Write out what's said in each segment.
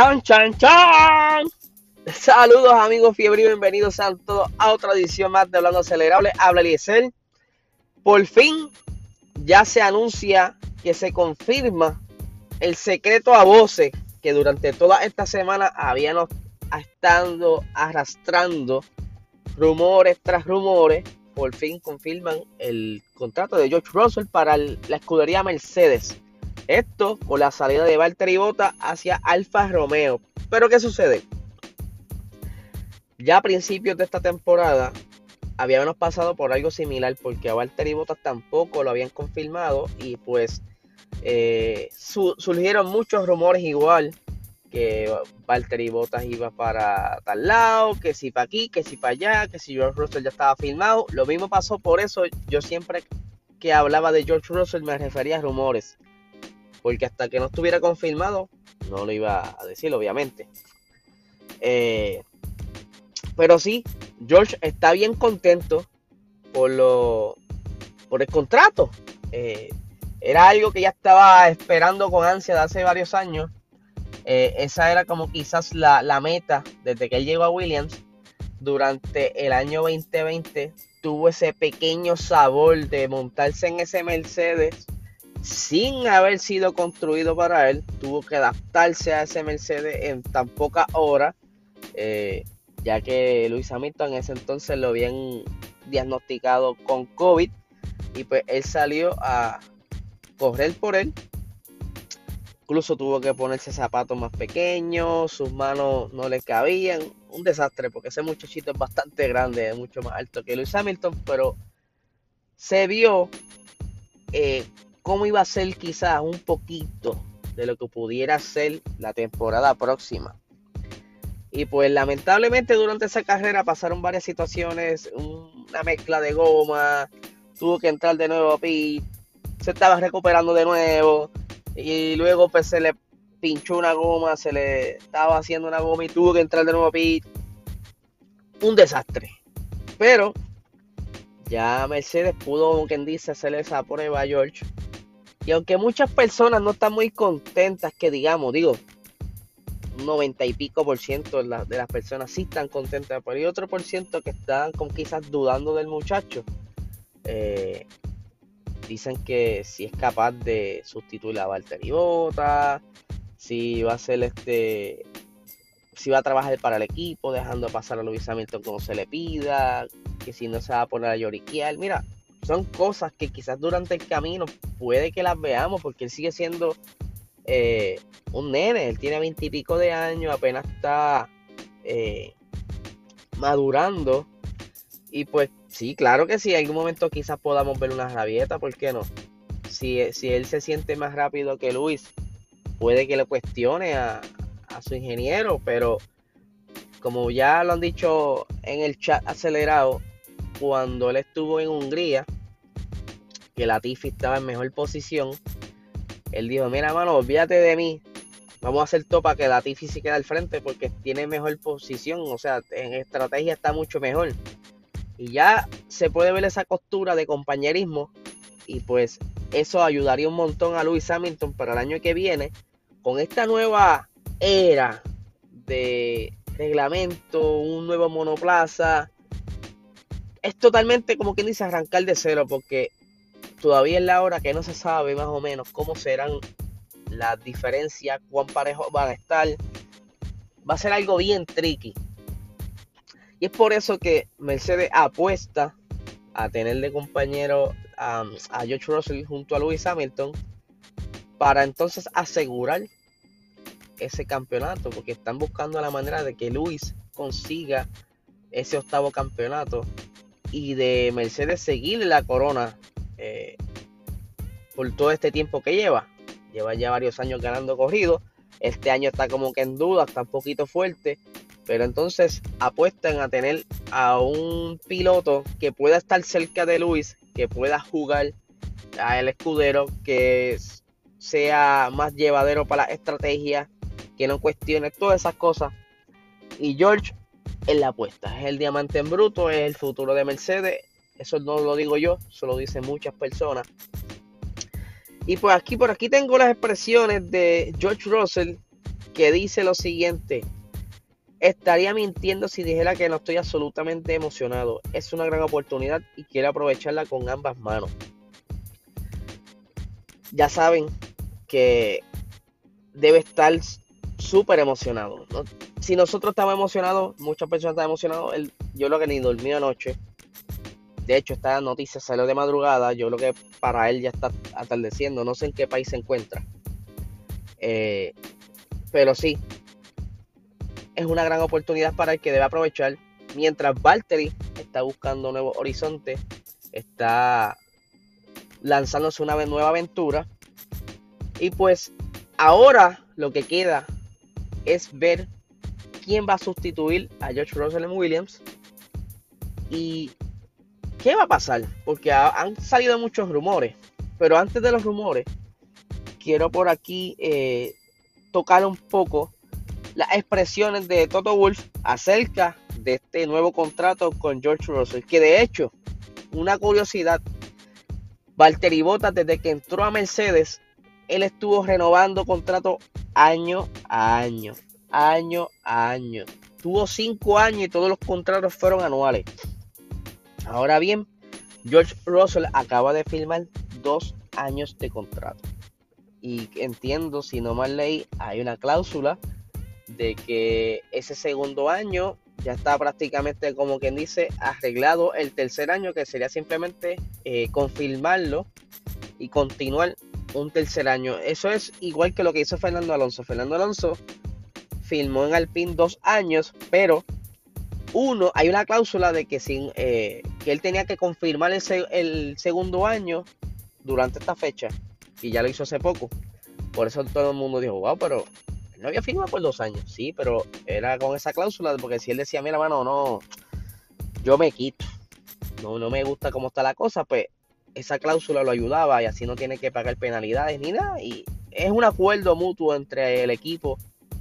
Chan, chan, chan. Saludos amigos fiebre y bienvenidos a todos a otra edición más de Hablando Acelerable. Habla Eliezer. Por fin ya se anuncia que se confirma el secreto a voces que durante toda esta semana habíamos estado arrastrando rumores tras rumores. Por fin confirman el contrato de George Russell para la escudería Mercedes. Esto con la salida de Valtteri Bota hacia Alfa Romeo. Pero ¿qué sucede? Ya a principios de esta temporada habíamos pasado por algo similar porque a Valtteri Bottas tampoco lo habían confirmado y pues eh, surgieron muchos rumores igual que Valtteri Bottas iba para tal lado, que si para aquí, que si para allá, que si George Russell ya estaba filmado. Lo mismo pasó por eso yo siempre que hablaba de George Russell me refería a rumores porque hasta que no estuviera confirmado, no lo iba a decir, obviamente. Eh, pero sí, George está bien contento por, lo, por el contrato. Eh, era algo que ya estaba esperando con ansia de hace varios años. Eh, esa era como quizás la, la, meta desde que él llegó a Williams. Durante el año 2020 tuvo ese pequeño sabor de montarse en ese Mercedes sin haber sido construido para él, tuvo que adaptarse a ese Mercedes en tan pocas horas, eh, ya que Luis Hamilton en ese entonces lo habían diagnosticado con COVID y pues él salió a correr por él. Incluso tuvo que ponerse zapatos más pequeños, sus manos no le cabían. Un desastre porque ese muchachito es bastante grande, es mucho más alto que Luis Hamilton, pero se vio eh, cómo iba a ser quizás un poquito de lo que pudiera ser la temporada próxima. Y pues lamentablemente durante esa carrera pasaron varias situaciones, una mezcla de goma, tuvo que entrar de nuevo a pit, se estaba recuperando de nuevo y luego pues se le pinchó una goma, se le estaba haciendo una goma y tuvo que entrar de nuevo a pit. Un desastre. Pero ya Mercedes pudo, como quien dice, hacerle esa prueba a George y aunque muchas personas no están muy contentas, que digamos, digo, un 90 y pico por ciento de, las personas sí están contentas, pero hay otro por ciento que están con quizás dudando del muchacho. Eh, dicen que si es capaz de sustituir a Valtteri Bota, si va a ser este, si va a trabajar para el equipo, dejando pasar a Luis Hamilton como se le pida, que si no se va a poner a lloriquear. Mira, son cosas que quizás durante el camino puede que las veamos porque él sigue siendo eh, un nene, él tiene veintipico de años, apenas está eh, madurando y pues sí, claro que sí, en algún momento quizás podamos ver una rabieta, ¿por qué no? Si, si él se siente más rápido que Luis, puede que le cuestione a, a su ingeniero, pero como ya lo han dicho en el chat acelerado, cuando él estuvo en Hungría, que la Tifi estaba en mejor posición, él dijo, mira mano, olvídate de mí, vamos a hacer topa que la Tifi se quede al frente porque tiene mejor posición, o sea, en estrategia está mucho mejor. Y ya se puede ver esa costura de compañerismo y pues eso ayudaría un montón a Lewis Hamilton para el año que viene con esta nueva era de reglamento, un nuevo monoplaza, es totalmente como quien dice arrancar de cero porque todavía es la hora que no se sabe más o menos cómo serán las diferencias, cuán parejos van a estar. Va a ser algo bien tricky. Y es por eso que Mercedes apuesta a tener de compañero a, a George Russell junto a Lewis Hamilton para entonces asegurar ese campeonato porque están buscando la manera de que Lewis consiga ese octavo campeonato y de Mercedes seguir la corona eh, por todo este tiempo que lleva. Lleva ya varios años ganando corrido. Este año está como que en duda, está un poquito fuerte. Pero entonces apuestan a tener a un piloto que pueda estar cerca de Luis, que pueda jugar a el escudero, que sea más llevadero para la estrategia, que no cuestione todas esas cosas. Y George en la apuesta. Es el diamante en bruto, es el futuro de Mercedes. Eso no lo digo yo, eso lo dicen muchas personas. Y pues aquí por aquí tengo las expresiones de George Russell que dice lo siguiente. Estaría mintiendo si dijera que no estoy absolutamente emocionado. Es una gran oportunidad y quiero aprovecharla con ambas manos. Ya saben que debe estar súper emocionado. Si nosotros estamos emocionados, muchas personas están emocionadas. Yo lo que ni dormí anoche. De hecho, esta noticia salió de madrugada. Yo creo que para él ya está atardeciendo. No sé en qué país se encuentra. Eh, pero sí, es una gran oportunidad para el que debe aprovechar. Mientras Valtteri está buscando nuevos horizontes, está lanzándose una nueva aventura. Y pues ahora lo que queda es ver quién va a sustituir a George Russell en Williams y qué va a pasar, porque han salido muchos rumores, pero antes de los rumores, quiero por aquí eh, tocar un poco las expresiones de Toto Wolf acerca de este nuevo contrato con George Russell, que de hecho, una curiosidad, Valtteri Bottas desde que entró a Mercedes, él estuvo renovando contrato año a año, año a año. Tuvo cinco años y todos los contratos fueron anuales. Ahora bien, George Russell acaba de firmar dos años de contrato. Y entiendo, si no mal leí, hay una cláusula de que ese segundo año ya está prácticamente, como quien dice, arreglado el tercer año, que sería simplemente eh, confirmarlo y continuar un tercer año. Eso es igual que lo que hizo Fernando Alonso. Fernando Alonso firmó en Alpine dos años, pero uno, hay una cláusula de que, sin, eh, que él tenía que confirmar el, segundo año durante esta fecha, y ya lo hizo hace poco. Por eso todo el mundo dijo, wow, pero no había firmado por dos años, sí, pero era con esa cláusula, porque si él decía, mira, mano, no, yo me quito, no, no me gusta cómo está la cosa, pues esa cláusula lo ayudaba y así no tiene que pagar penalidades ni nada. Y es un acuerdo mutuo entre el equipo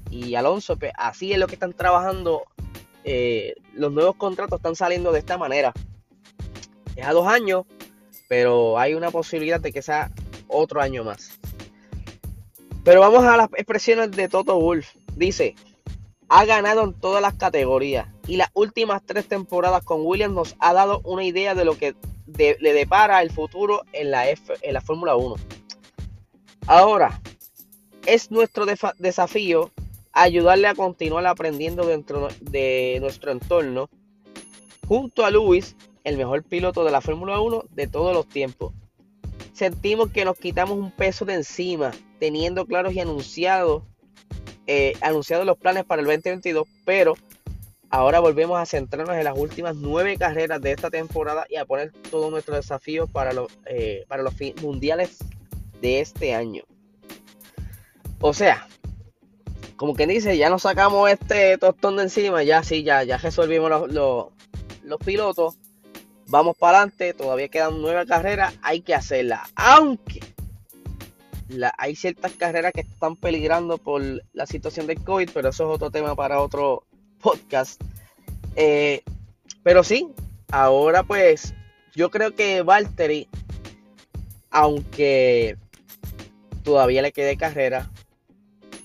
y Alonso. Pues así es lo que están trabajando. Eh, los nuevos contratos están saliendo de esta manera. Es a dos años, pero hay una posibilidad de que sea otro año más. Pero vamos a las expresiones de Toto Wolf. Dice, ha ganado en todas las categorías y las últimas tres temporadas con Williams nos ha dado una idea de lo que le depara el futuro en la, F, en la Fórmula 1. Ahora, es nuestro desafío ayudarle a continuar aprendiendo dentro de nuestro entorno junto a Luis, el mejor piloto de la Fórmula 1 de todos los tiempos. Sentimos que nos quitamos un peso de encima, teniendo claros y anunciados, eh, anunciados los planes para el 2022, pero Ahora volvemos a centrarnos en las últimas nueve carreras de esta temporada y a poner todo nuestro desafío para los, eh, para los mundiales de este año. O sea, como quien dice, ya nos sacamos este tostón de encima, ya sí, ya, ya resolvimos los, los, pilotos. Vamos para adelante, todavía quedan nueve carreras, hay que hacerlas. Aunque hay ciertas carreras que están peligrando por la situación del COVID, pero eso es otro tema para otro, podcast. Eh, pero sí, ahora pues yo creo que Valtteri, aunque todavía le quede carrera,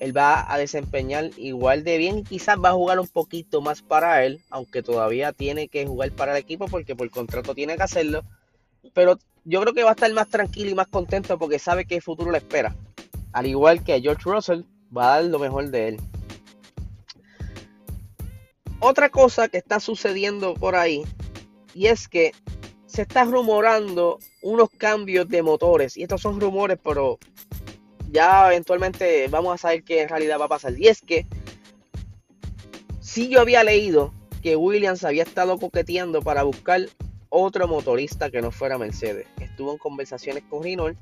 él va a desempeñar igual de bien y quizás va a jugar un poquito más para él, aunque todavía tiene que jugar para el equipo porque por contrato tiene que hacerlo. Pero yo creo que va a estar más tranquilo y más contento porque sabe que el futuro le espera. Al igual que George Russell, va a dar lo mejor de él. Otra cosa que está sucediendo por ahí y es que se está rumorando unos cambios de motores y estos son rumores pero ya eventualmente vamos a saber qué en realidad va a pasar. Y es que si yo había leído que Williams había estado coqueteando para buscar otro motorista que no fuera Mercedes. Estuvo en conversaciones con Renault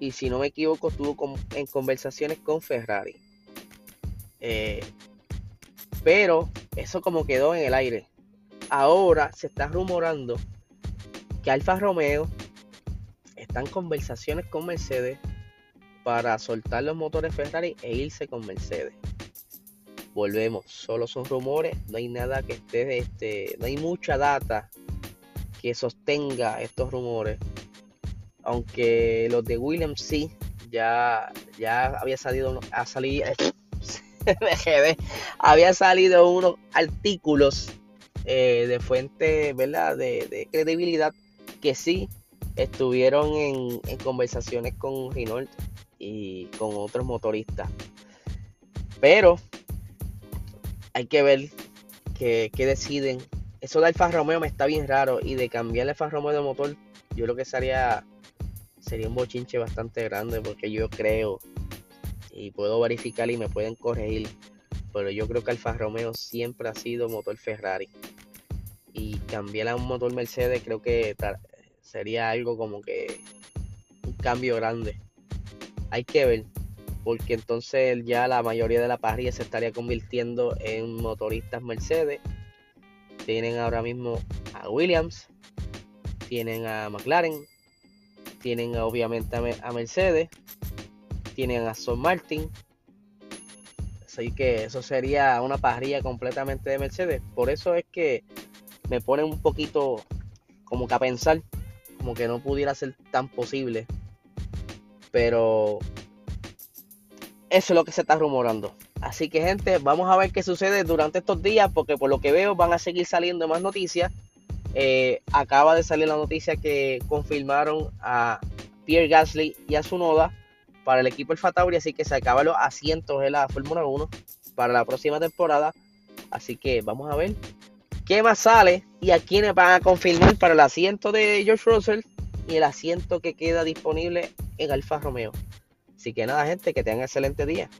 y si no me equivoco estuvo en conversaciones con Ferrari. Eh, pero eso como quedó en el aire. Ahora se está rumorando que Alfa Romeo está en conversaciones con Mercedes para soltar los motores Ferrari e irse con Mercedes. Volvemos, solo son rumores, no hay nada que esté, este, no hay mucha data que sostenga estos rumores. Aunque los de Williams sí, ya, ya había salido, ha salido, había salido unos artículos eh, de fuente, ¿verdad? De, credibilidad que sí estuvieron en, conversaciones con Renault y con otros motoristas. Pero hay que ver qué deciden. Eso de Alfa Romeo me está bien raro y de cambiar el Alfa Romeo de motor, yo creo que sería, sería un bochinche bastante grande porque yo creo y puedo verificar y me pueden corregir, pero yo creo que Alfa Romeo siempre ha sido motor Ferrari y cambiar a un motor Mercedes creo que sería algo como que un cambio grande. Hay que ver, porque entonces ya la mayoría de la parrilla se estaría convirtiendo en motoristas Mercedes. Tienen ahora mismo a Williams, tienen a McLaren, tienen obviamente a Mercedes, tienen a Aston Martin. Así que eso sería una parrilla completamente de Mercedes. Por eso es que me pone un poquito como que a pensar, como que no pudiera ser tan posible. Pero eso es lo que se está rumorando. Así que gente, vamos a ver qué sucede durante estos días, porque por lo que veo van a seguir saliendo más noticias. Eh, acaba de salir la noticia que confirmaron a Pierre Gasly y a Sunoda para el equipo Alfa Tauri, así que se acaban los asientos de la Fórmula 1 para la próxima temporada. Así que vamos a ver qué más sale y a quiénes van a confirmar para el asiento de George Russell y el asiento que queda disponible en Alfa Romeo. Así que nada, gente, que tengan excelente día.